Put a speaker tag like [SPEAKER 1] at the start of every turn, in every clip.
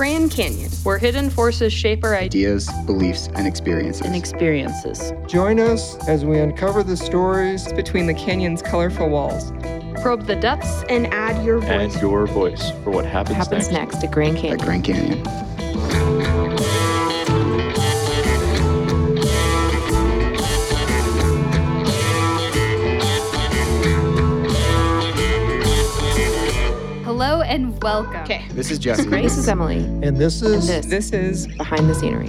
[SPEAKER 1] Grand Canyon, where hidden forces shape our ideas
[SPEAKER 2] ideas, beliefs, and experiences.
[SPEAKER 3] and experiences.
[SPEAKER 4] Join us as we uncover the stories
[SPEAKER 5] between the canyon's colorful walls.
[SPEAKER 1] probe the depths,
[SPEAKER 6] and add your
[SPEAKER 7] and
[SPEAKER 6] voice.
[SPEAKER 7] your voice for what happens,
[SPEAKER 3] happens
[SPEAKER 7] next.
[SPEAKER 3] next at Grand Canyon.
[SPEAKER 2] at Grand Canyon.
[SPEAKER 8] And welcome.
[SPEAKER 1] Okay.
[SPEAKER 2] This is Jesse.
[SPEAKER 3] This is Emily,
[SPEAKER 4] and this
[SPEAKER 3] and
[SPEAKER 4] is
[SPEAKER 3] this
[SPEAKER 5] This is
[SPEAKER 3] behind the scenery.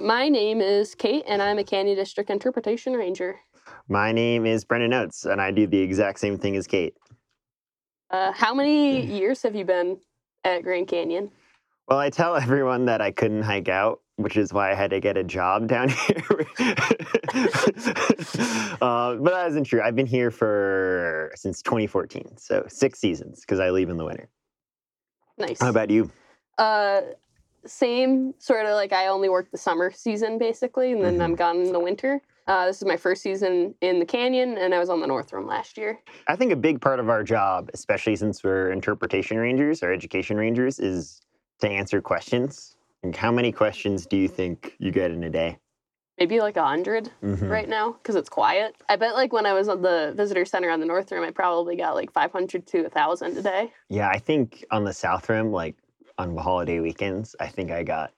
[SPEAKER 9] My name is Kate, and I'm a Canyon District Interpretation Ranger.
[SPEAKER 10] My name is Brendan Oates, and I do the exact same thing as Kate.
[SPEAKER 9] Uh, how many years have you been at Grand Canyon?
[SPEAKER 10] Well, I tell everyone that I couldn't hike out, which is why I had to get a job down here. uh, but that isn't true. I've been here for since 2014, so six seasons because I leave in the winter.
[SPEAKER 9] Nice.
[SPEAKER 10] How about you?
[SPEAKER 9] Uh, same sort of like I only work the summer season basically, and then I'm gone in the winter. Uh, this is my first season in the canyon, and I was on the North Rim last year.
[SPEAKER 10] I think a big part of our job, especially since we're interpretation rangers or education rangers, is to answer questions. And how many questions do you think you get in a day?
[SPEAKER 9] Maybe like a 100
[SPEAKER 10] Mhm.
[SPEAKER 9] right now because it's quiet. I bet like when I was at the visitor center on the North Rim, I probably got like 500 to 1,000 a day.
[SPEAKER 10] Yeah, I think on the South Rim, like on holiday weekends, I think I got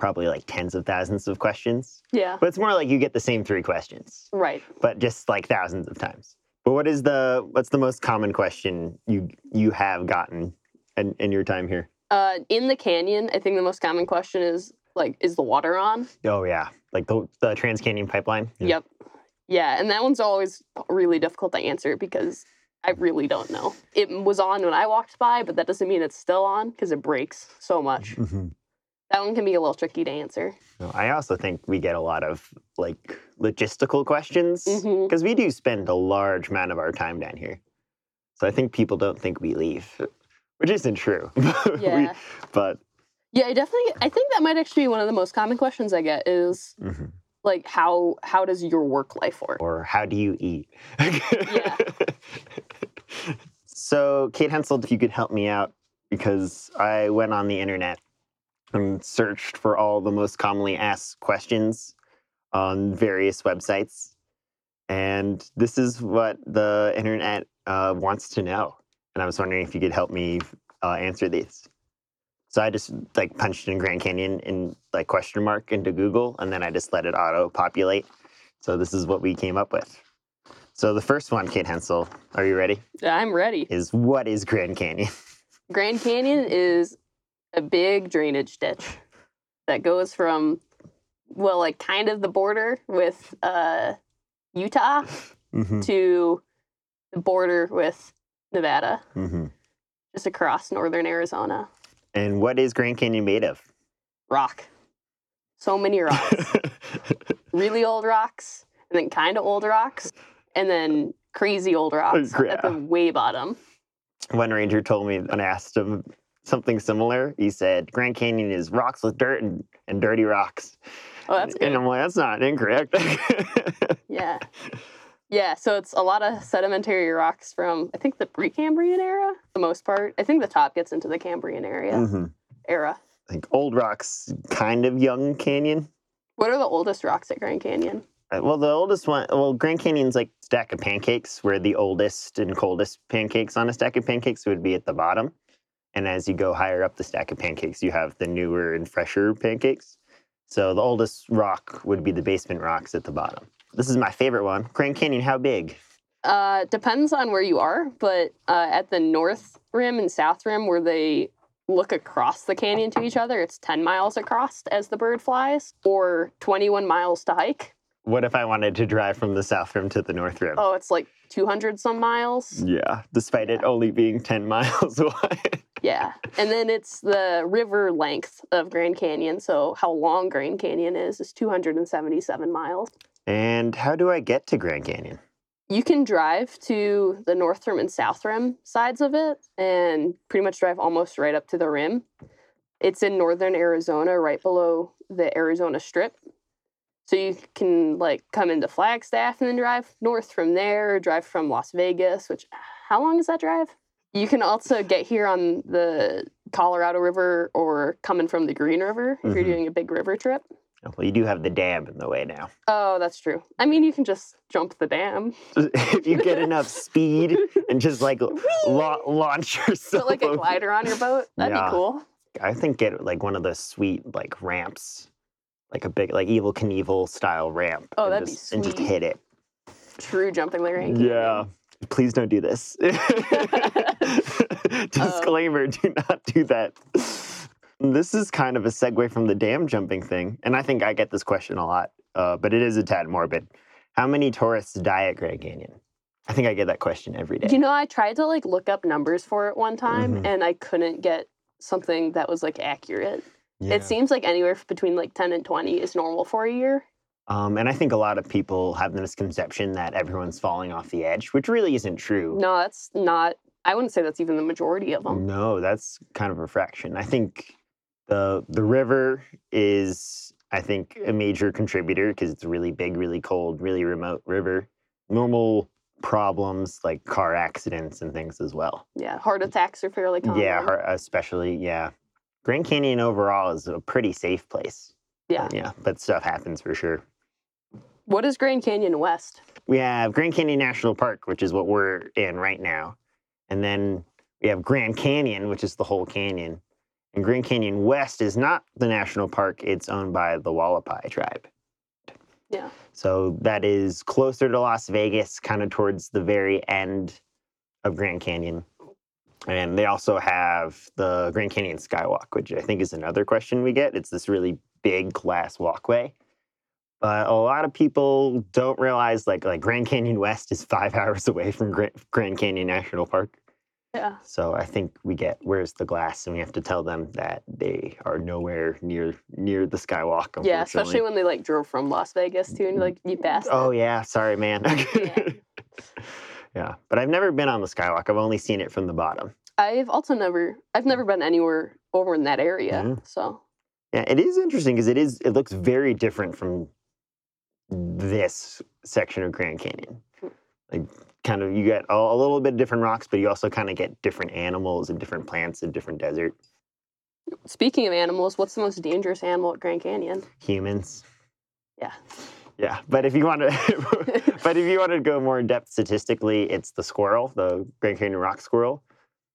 [SPEAKER 10] probably like tens of thousands of questions.
[SPEAKER 9] Yeah.
[SPEAKER 10] But it's more like you get the same three questions,
[SPEAKER 9] Right.
[SPEAKER 10] but just like thousands of times. But what is the what's the most common question you you have gotten in, in your time here?
[SPEAKER 9] Uh, in the canyon, I think the most common question is like, is the water on?
[SPEAKER 10] Oh yeah, like the the Trans Canyon Pipeline. Yeah.
[SPEAKER 9] Yep. Yeah, and that one's always really difficult to answer because I really don't know. It was on when I walked by, but that doesn't mean it's still on because it breaks so much.
[SPEAKER 10] Mhm.
[SPEAKER 9] That one can be a little tricky to answer.
[SPEAKER 10] I also think we get a lot of like logistical questions because we do spend a large amount of our time down here. So I think people don't think we leave, which isn't true. We-
[SPEAKER 9] Yeah.
[SPEAKER 10] but
[SPEAKER 9] Yeah, I definitely. I think that might actually be one of the most common questions I get is
[SPEAKER 10] mhm.
[SPEAKER 9] like, how how does your work life work?
[SPEAKER 10] or how do you eat?
[SPEAKER 9] Yeah.
[SPEAKER 10] so, Kate Hensel, if you could help me out, because I went on the internet and searched for all the most commonly asked questions on various websites. And this is what the internet uh, wants to know. And I was wondering if you could help me uh, answer these. So I just like punched in Grand Canyon in like question mark into Google, and then I just let it auto populate. So this is what we came up with. So the first one, Kate Hensel, are you ready?
[SPEAKER 9] I'm ready.
[SPEAKER 10] Is what is Grand Canyon?
[SPEAKER 9] Grand Canyon is a big drainage ditch that goes from, well, like kind of the border with uh, Utah
[SPEAKER 10] mm-hmm.
[SPEAKER 9] to the border with Nevada,
[SPEAKER 10] Mm-hmm.
[SPEAKER 9] just across northern Arizona.
[SPEAKER 10] And what is Grand Canyon made of?
[SPEAKER 9] Rock. So many rocks. really old rocks, and then kind of old rocks, and then crazy old rocks at the way bottom.
[SPEAKER 10] One ranger told me when I asked him something similar, he said Grand Canyon is rocks with dirt and, and dirty rocks.
[SPEAKER 9] Oh, that's good.
[SPEAKER 10] And I'm like, that's not incorrect.
[SPEAKER 9] Yeah. Yeah, so it's a lot of sedimentary rocks from I think the Precambrian era, the most part. I think the top gets into the Cambrian area
[SPEAKER 10] Mhm.
[SPEAKER 9] era.
[SPEAKER 10] Like old rocks, kind of young canyon.
[SPEAKER 9] What are the oldest rocks at Grand Canyon?
[SPEAKER 10] Uh, Well, the oldest one, well, Grand Canyon's like stack of pancakes, where the oldest and coldest pancakes on a stack of pancakes would be at the bottom. And as you go higher up the stack of pancakes, you have the newer and fresher pancakes. So the oldest rock would be the basement rocks at the bottom. This is my favorite one. Grand Canyon, how big?
[SPEAKER 9] Uh, depends on where you are, but uh, at the north rim and south rim, where they look across the canyon to each other, it's 10 miles across as the bird flies, or 21 miles to hike.
[SPEAKER 10] What if I wanted to drive from the south rim to the north rim?
[SPEAKER 9] Oh, it's like 200 some miles.
[SPEAKER 10] Yeah, despite it only being 10 miles wide.
[SPEAKER 9] Yeah. And then it's the river length of Grand Canyon. So, how long Grand Canyon is, is 277 miles.
[SPEAKER 10] And how do I get to Grand Canyon?
[SPEAKER 9] You can drive to the North Rim and South Rim sides of it and pretty much drive almost right up to the rim. It's in northern Arizona, right below the Arizona Strip. So you can like come into Flagstaff and then drive north from there, or drive from Las Vegas, which how long is that drive? You can also get here on the Colorado River or coming from the Green River if you're
[SPEAKER 10] Mhm.
[SPEAKER 9] doing a big river trip.
[SPEAKER 10] Well, you do have the dam in the way now.
[SPEAKER 9] Oh, that's true. I mean, you can just jump the dam.
[SPEAKER 10] if you get enough speed and just like la- launch yourself,
[SPEAKER 9] Put like a glider on your boat. That'd
[SPEAKER 10] Yeah.
[SPEAKER 9] be cool.
[SPEAKER 10] I think get like one of those sweet like ramps, like a big like Evel Knievel style ramp.
[SPEAKER 9] Oh, that'd be
[SPEAKER 10] just, And just hit it.
[SPEAKER 9] True jumping the Grand Canyon.
[SPEAKER 10] Yeah. Please don't do this. Oh. Disclaimer: Do not do that. This is kind of a segue from the dam jumping thing, and I think I get this question a lot, uh, but it is a tad morbid. How many tourists die at Grand Canyon? I think I get that question every day.
[SPEAKER 9] You know, I tried to like look up numbers for it one time
[SPEAKER 10] Mhm.
[SPEAKER 9] and I couldn't get something that was like accurate.
[SPEAKER 10] Yeah.
[SPEAKER 9] It seems like anywhere between like 10 and 20 is normal for a year.
[SPEAKER 10] Um, and I think a lot of people have the misconception that everyone's falling off the edge, which really isn't true.
[SPEAKER 9] No, that's not, I wouldn't say that's even the majority of them.
[SPEAKER 10] No, that's kind of a fraction. I think the the river is, I think, a major contributor because it's a really big, really cold, really remote river. Normal problems like car accidents and things as well.
[SPEAKER 9] Yeah, heart attacks are fairly common.
[SPEAKER 10] Yeah, especially yeah. Grand Canyon overall is a pretty safe place.
[SPEAKER 9] Yeah.
[SPEAKER 10] Yeah, but stuff happens for sure.
[SPEAKER 9] What is Grand Canyon West?
[SPEAKER 10] We have Grand Canyon National Park, which is what we're in right now. And then we have Grand Canyon, which is the whole canyon. And Grand Canyon West is not the national park, it's owned by the Hualapai tribe.
[SPEAKER 9] Yeah.
[SPEAKER 10] So that is closer to Las Vegas, kind of towards the very end of Grand Canyon. And they also have the Grand Canyon Skywalk, which I think is another question we get. It's this really big glass walkway. But a lot of people don't realize like like Grand Canyon West is five hours away from Grand Canyon National Park.
[SPEAKER 9] Yeah.
[SPEAKER 10] So I think we get where's the glass, and we have to tell them that they are nowhere near near the skywalk.
[SPEAKER 9] Yeah, especially when they like drove from Las Vegas too and like you passed.
[SPEAKER 10] Oh
[SPEAKER 9] it.
[SPEAKER 10] yeah, sorry, man. yeah, but I've never been on the skywalk. I've only seen it from the bottom.
[SPEAKER 9] I've also never, I've never been anywhere over in that area.
[SPEAKER 10] Mhm.
[SPEAKER 9] So
[SPEAKER 10] Yeah, it is interesting because it is. It looks very different from this section of Grand Canyon. Like, kind of, you get a, a little bit of different rocks, but you also kind of get different animals and different plants and different desert.
[SPEAKER 9] speaking of animals, what's the most dangerous animal at Grand Canyon?
[SPEAKER 10] Humans.
[SPEAKER 9] Yeah.
[SPEAKER 10] Yeah, but if you want to, but if you want to go more in depth statistically, it's the squirrel, the Grand Canyon rock squirrel,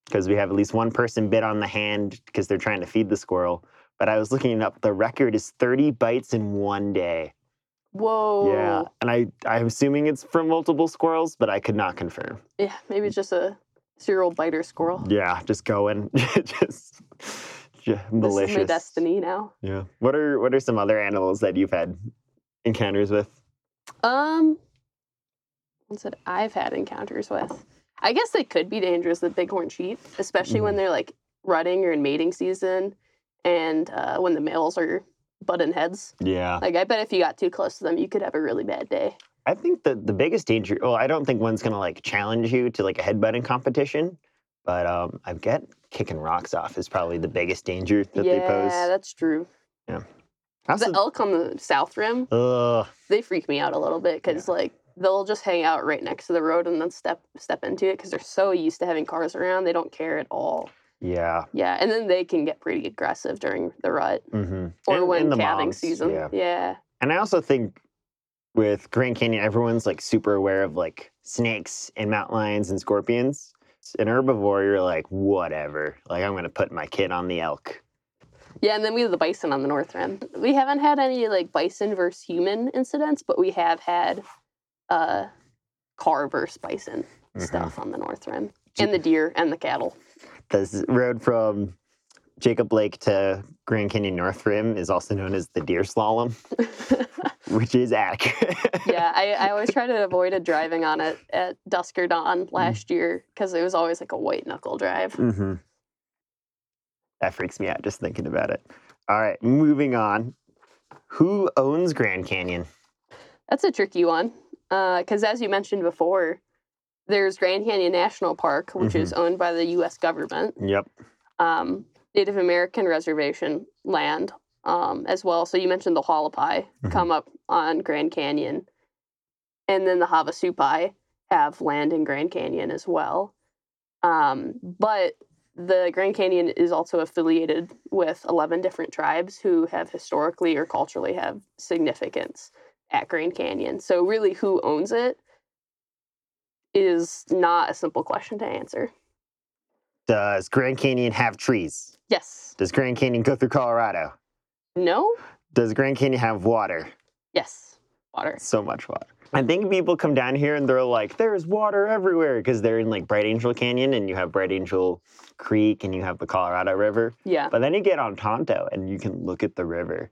[SPEAKER 10] because we have at least one person bit on the hand because they're trying to feed the squirrel. But I was looking it up. The record is 30 bites in one day.
[SPEAKER 9] Whoa.
[SPEAKER 10] Yeah, and I I'm assuming it's from multiple squirrels, but I could not confirm.
[SPEAKER 9] Yeah, maybe it's just a serial biter squirrel.
[SPEAKER 10] Yeah, just going, just, just malicious.
[SPEAKER 9] This is my destiny now.
[SPEAKER 10] Yeah. What are what are some other animals that you've had encounters with?
[SPEAKER 9] Um, ones that I've had encounters with. I guess they could be dangerous. The bighorn sheep, especially
[SPEAKER 10] Mm.
[SPEAKER 9] when they're like rutting or in mating season, and uh, when the males are butting heads.
[SPEAKER 10] Yeah.
[SPEAKER 9] Like I bet if you got too close to them, you could have a really bad day.
[SPEAKER 10] I think the the biggest danger. Well, I don't think one's gonna like challenge you to like a headbutting competition, but um, I get kicking rocks off is probably the biggest danger that
[SPEAKER 9] yeah,
[SPEAKER 10] they pose.
[SPEAKER 9] Yeah, that's true. Yeah.
[SPEAKER 10] Also,
[SPEAKER 9] The elk on the south rim,
[SPEAKER 10] ugh,
[SPEAKER 9] they freak me out a little bit because like they'll just hang out right next to the road and then step step into it because they're so used to having cars around. They don't care at all.
[SPEAKER 10] Yeah.
[SPEAKER 9] Yeah, and then they can get pretty aggressive during the rut
[SPEAKER 10] Mm-hmm.
[SPEAKER 9] or when
[SPEAKER 10] the
[SPEAKER 9] calving
[SPEAKER 10] moms,
[SPEAKER 9] season.
[SPEAKER 10] Yeah.
[SPEAKER 9] yeah.
[SPEAKER 10] And I also think with Grand Canyon, everyone's like super aware of like snakes and mountain lions and scorpions. An herbivore, you're like, whatever. Like, I'm gonna put my kid on the elk.
[SPEAKER 9] Yeah, and then we have the bison on the north rim. We haven't had any like bison versus human incidents, but we have had uh car versus bison
[SPEAKER 10] Mhm.
[SPEAKER 9] stuff on the north rim. And the deer and the cattle.
[SPEAKER 10] This road from Jacob Lake to Grand Canyon North Rim is also known as the deer slalom, which is accurate.
[SPEAKER 9] yeah, I, I always try to avoid a driving on it at dusk or dawn
[SPEAKER 10] Mm.
[SPEAKER 9] last year because it was always like a white knuckle drive.
[SPEAKER 10] hmm That freaks me out just thinking about it. All right, moving on. Who owns Grand Canyon?
[SPEAKER 9] That's a tricky one because, as you mentioned before, there's Grand Canyon National Park, which is
[SPEAKER 10] Mm-hmm.
[SPEAKER 9] owned by the U.S. government.
[SPEAKER 10] Yep.
[SPEAKER 9] um, Native American reservation land um, as well. So you mentioned the Hualapai
[SPEAKER 10] Mhm.
[SPEAKER 9] come up on Grand Canyon, and then the Havasupai have land in Grand Canyon as well. Um, but the Grand Canyon is also affiliated with 11 different tribes who have historically or culturally have significance at Grand Canyon. So, really, who owns it is not a simple question to answer.
[SPEAKER 10] Does Grand Canyon have trees?
[SPEAKER 9] Yes.
[SPEAKER 10] Does Grand Canyon go through Colorado?
[SPEAKER 9] No?
[SPEAKER 10] Does Grand Canyon have water?
[SPEAKER 9] Yes. Water.
[SPEAKER 10] So much water. I think people come down here and they're like, there's water everywhere because they're in like Bright Angel Canyon and you have Bright Angel Creek and you have the Colorado River.
[SPEAKER 9] Yeah.
[SPEAKER 10] But then you get on Tonto and you can look at the river,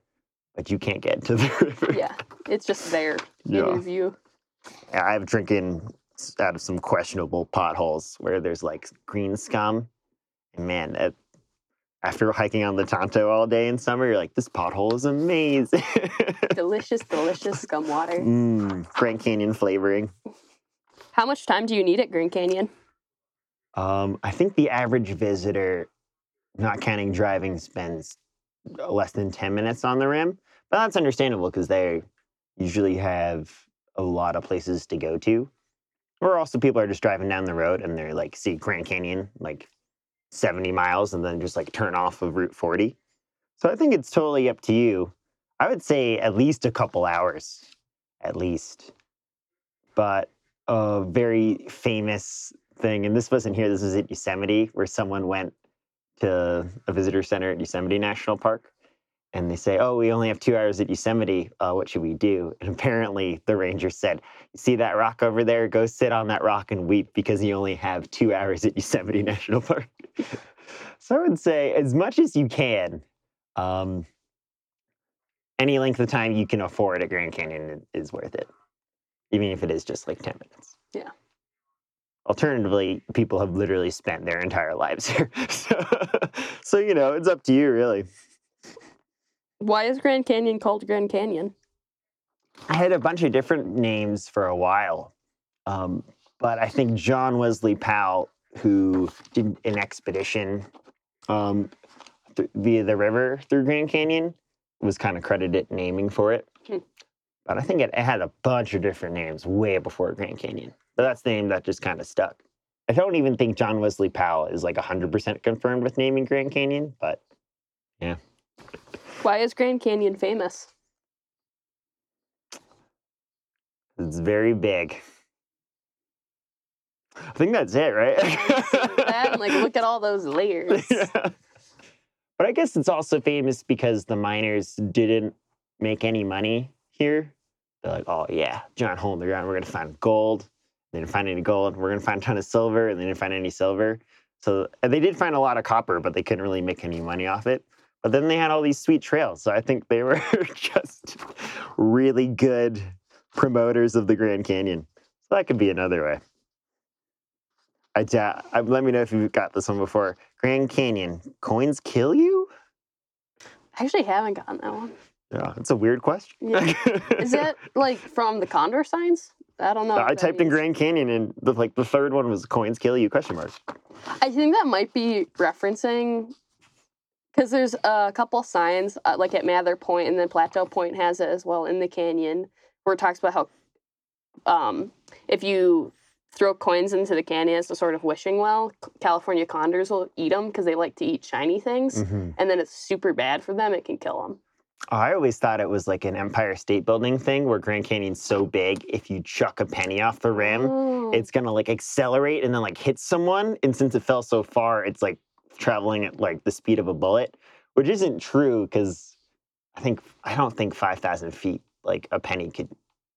[SPEAKER 10] but you can't get to the river.
[SPEAKER 9] Yeah. It's just there in
[SPEAKER 10] Yeah.
[SPEAKER 9] your view.
[SPEAKER 10] I've drinking out of some questionable potholes where there's like green scum. And man, after hiking on the Tonto all day in summer, you're like, this pothole is amazing.
[SPEAKER 9] Delicious, delicious scum water.
[SPEAKER 10] Mmm, Grand Canyon flavoring.
[SPEAKER 9] How much time do you need at Grand Canyon?
[SPEAKER 10] Um, I think the average visitor, not counting driving, spends less than 10 minutes on the rim. But that's understandable because they usually have a lot of places to go to. Or also people are just driving down the road and they're like, see Grand Canyon, like 70 miles, and then just like turn off of Route 40. So I think it's totally up to you. I would say at least a couple hours, at least. But a very famous thing, and this wasn't here, this was at Yosemite, where someone went to a visitor center at Yosemite National Park. And they say, Oh, we only have two hours at Yosemite. Uh, what should we do? And apparently, the ranger said, see that rock over there? Go sit on that rock and weep because you only have two hours at Yosemite National Park. so I would say, as much as you can, um, any length of time you can afford at Grand Canyon is worth it, even if it is just like 10 minutes.
[SPEAKER 9] Yeah.
[SPEAKER 10] Alternatively, people have literally spent their entire lives here. so, so, you know, it's up to you, really.
[SPEAKER 9] Why is Grand Canyon called Grand Canyon?
[SPEAKER 10] I had a bunch of different names for a while, um, but I think John Wesley Powell, who did an expedition um, th- via the river through Grand Canyon, was kind of credited naming for it.
[SPEAKER 9] Hmm.
[SPEAKER 10] But I think it, it had a bunch of different names way before Grand Canyon. But that's the name that just kind of stuck. I don't even think John Wesley Powell is like 100% confirmed with naming Grand Canyon, but
[SPEAKER 9] Why is Grand Canyon famous?
[SPEAKER 10] it's very big. I think that's it, right?
[SPEAKER 9] that and like look at all those layers.
[SPEAKER 10] Yeah. But I guess it's also famous because the miners didn't make any money here. They're like, oh yeah, John hole in the ground. We're gonna find gold. They didn't find any gold. We're gonna find a ton of silver, and they didn't find any silver. So they did find a lot of copper, but they couldn't really make any money off it. But then they had all these sweet trails. So I think they were just really good promoters of the Grand Canyon. So that could be another way. I, doubt- I let me know if you've got this one before. Grand Canyon, coins kill you?
[SPEAKER 9] I actually haven't gotten that one.
[SPEAKER 10] Yeah, it's a weird question.
[SPEAKER 9] Yeah. Is that like from the condor signs? I don't know.
[SPEAKER 10] I typed in. Grand Canyon and the, like the third one was coins kill you question mark.
[SPEAKER 9] I think that might be referencing because there's a couple signs uh, like at Mather Point and then Plateau Point has it as well in the canyon where it talks about how um, if you throw coins into the canyon as a sort of wishing well, California condors will eat them because they like to eat shiny things,
[SPEAKER 10] Mhm.
[SPEAKER 9] and then it's super bad for them. It can kill them.
[SPEAKER 10] I always thought it was like an Empire State Building thing where Grand Canyon's so big, if you chuck a penny off the rim,
[SPEAKER 9] Oh.
[SPEAKER 10] it's gonna like accelerate and then like hit someone. And since it fell so far, it's like traveling at like the speed of a bullet, which isn't true because I think I don't think five thousand feet like a penny could.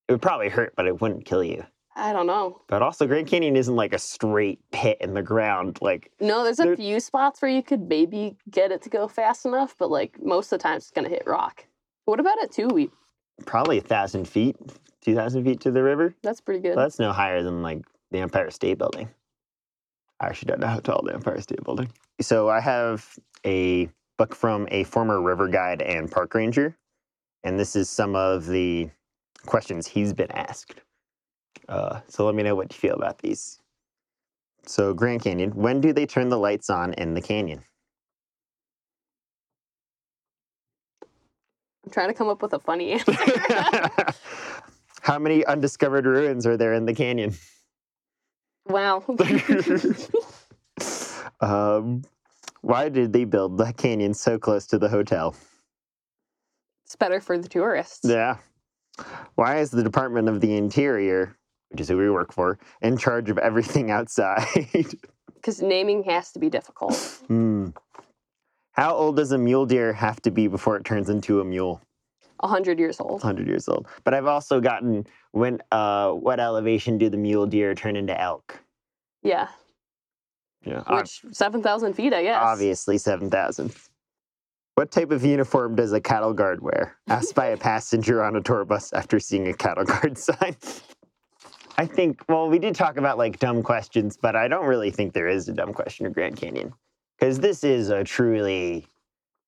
[SPEAKER 10] It would probably hurt, but it wouldn't kill you.
[SPEAKER 9] I don't know.
[SPEAKER 10] But also, Grand Canyon isn't like a straight pit in the ground. Like
[SPEAKER 9] No, there's a
[SPEAKER 10] There-
[SPEAKER 9] few spots where you could maybe get it to go fast enough, but like most of the time it's gonna hit rock. What about at Toroweap?
[SPEAKER 10] probably a thousand feet, two thousand feet to the river.
[SPEAKER 9] That's pretty good.
[SPEAKER 10] Well, that's no higher than like the Empire State Building. I actually don't know how tall the Empire State Building. So I have a book from a former river guide and park ranger, and this is some of the questions he's been asked. Uh, so let me know what you feel about these. So Grand Canyon, when do they turn the lights on in the canyon?
[SPEAKER 9] I'm trying to come up with a funny answer.
[SPEAKER 10] How many undiscovered ruins are there in the canyon?
[SPEAKER 9] Wow.
[SPEAKER 10] Um, why did they build the canyon so close to the hotel?
[SPEAKER 9] It's better for the tourists.
[SPEAKER 10] Yeah. Why is the Department of the Interior, which is who we work for, in charge of everything outside?
[SPEAKER 9] Because naming has to be difficult.
[SPEAKER 10] Hmm. How old does a mule deer have to be before it turns into a mule?
[SPEAKER 9] A hundred years old.
[SPEAKER 10] 100 years old. But I've also gotten when uh what elevation do the mule deer turn into elk?
[SPEAKER 9] Yeah.
[SPEAKER 10] Yeah.
[SPEAKER 9] Which seven thousand feet, I guess.
[SPEAKER 10] Obviously 7,000. What type of uniform does a cattle guard wear? Asked by a passenger on a tour bus after seeing a cattle guard sign. I think, well, we did talk about like dumb questions, but I don't really think there is a dumb question of Grand Canyon because this is a truly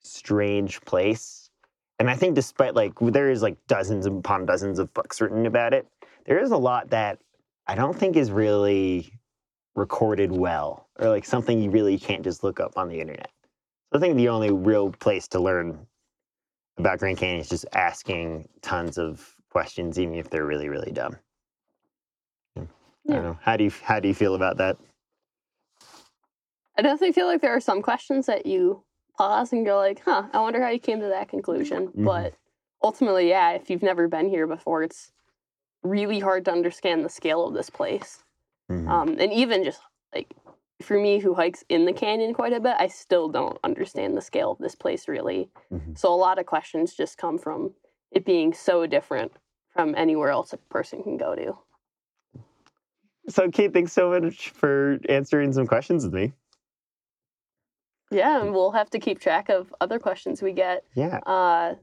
[SPEAKER 10] strange place. And I think, despite like, there is like dozens upon dozens of books written about it, there is a lot that I don't think is really recorded well or like something you really can't just look up on the internet. So I think the only real place to learn about Grand Canyon is just asking tons of questions, even if they're really, really dumb. Hmm.
[SPEAKER 9] I
[SPEAKER 10] don't know. How do you how do you feel about that?
[SPEAKER 9] I definitely feel like there are some questions that you pause and go like, huh, I wonder how you came to that conclusion.
[SPEAKER 10] Mhm.
[SPEAKER 9] But ultimately, yeah, if you've never been here before, it's really hard to understand the scale of this place.
[SPEAKER 10] Mhm.
[SPEAKER 9] Um, and even just like for me who hikes in the canyon quite a bit, I still don't understand the scale of this place really.
[SPEAKER 10] Mhm.
[SPEAKER 9] So a lot of questions just come from it being so different from anywhere else a person can go to.
[SPEAKER 10] So, Kate, thanks so much for answering some questions with me.
[SPEAKER 9] Yeah, and we'll have to keep track of other questions we get.
[SPEAKER 10] Yeah.
[SPEAKER 9] Uh,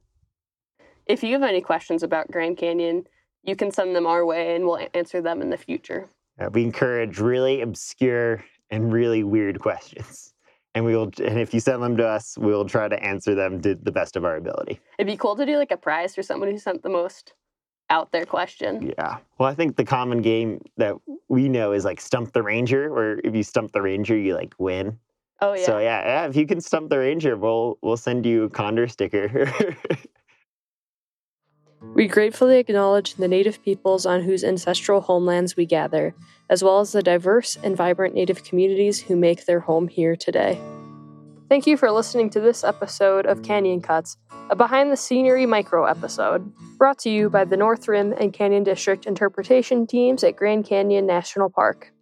[SPEAKER 9] if you have any questions about Grand Canyon, you can send them our way and we'll answer them in the future.
[SPEAKER 10] Uh, we encourage really obscure and really weird questions. And we will, and if you send them to us, we will try to answer them to the best of our ability.
[SPEAKER 9] It'd be cool to do like a prize for someone who sent the most out there question.
[SPEAKER 10] Yeah. Well, I think the common game that we know is like Stump the Ranger, where if you stump the Ranger, you like win.
[SPEAKER 9] Oh yeah.
[SPEAKER 10] So yeah, yeah, if you can stump the Ranger, we'll we'll send you a Condor sticker.
[SPEAKER 1] We gratefully acknowledge the Native peoples on whose ancestral homelands we gather, as well as the diverse and vibrant Native communities who make their home here today. Thank you for listening to this episode of Canyon Cuts, a behind the scenery micro episode, brought to you by the North Rim and Canyon District interpretation teams at Grand Canyon National Park.